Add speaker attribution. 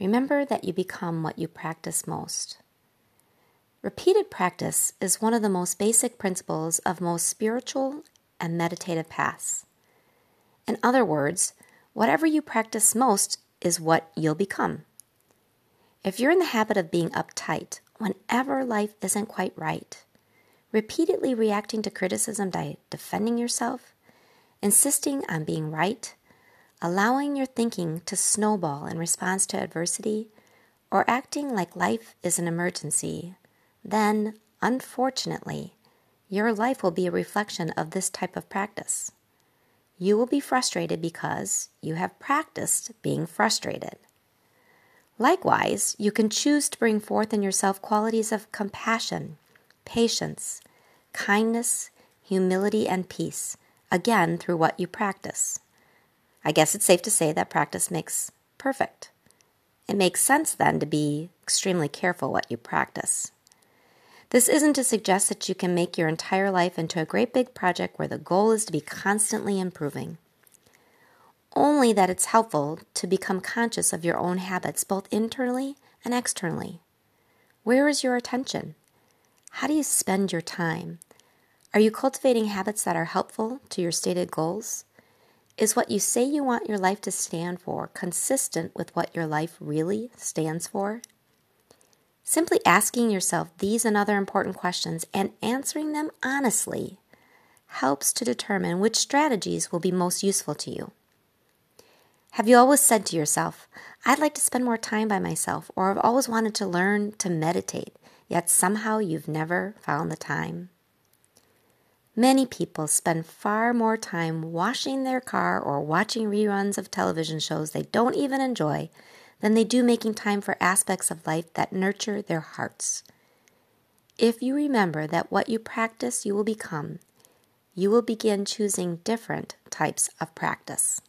Speaker 1: Remember that you become what you practice most. Repeated practice is one of the most basic principles of most spiritual and meditative paths. In other words, whatever you practice most is what you'll become. If you're in the habit of being uptight whenever life isn't quite right, repeatedly reacting to criticism by defending yourself, insisting on being right, allowing your thinking to snowball in response to adversity, or acting like life is an emergency, then, unfortunately, your life will be a reflection of this type of practice. You will be frustrated because you have practiced being frustrated. Likewise, you can choose to bring forth in yourself qualities of compassion, patience, kindness, humility, and peace, again through what you practice. I guess it's safe to say that practice makes perfect. It makes sense then to be extremely careful what you practice. This isn't to suggest that you can make your entire life into a great big project where the goal is to be constantly improving. Only that it's helpful to become conscious of your own habits, both internally and externally. Where is your attention? How do you spend your time? Are you cultivating habits that are helpful to your stated goals? Is what you say you want your life to stand for consistent with what your life really stands for? Simply asking yourself these and other important questions and answering them honestly helps to determine which strategies will be most useful to you. Have you always said to yourself, I'd like to spend more time by myself, or I've always wanted to learn to meditate, yet somehow you've never found the time? Many people spend far more time washing their car or watching reruns of television shows they don't even enjoy than they do making time for aspects of life that nurture their hearts. If you remember that what you practice you will become, you will begin choosing different types of practice.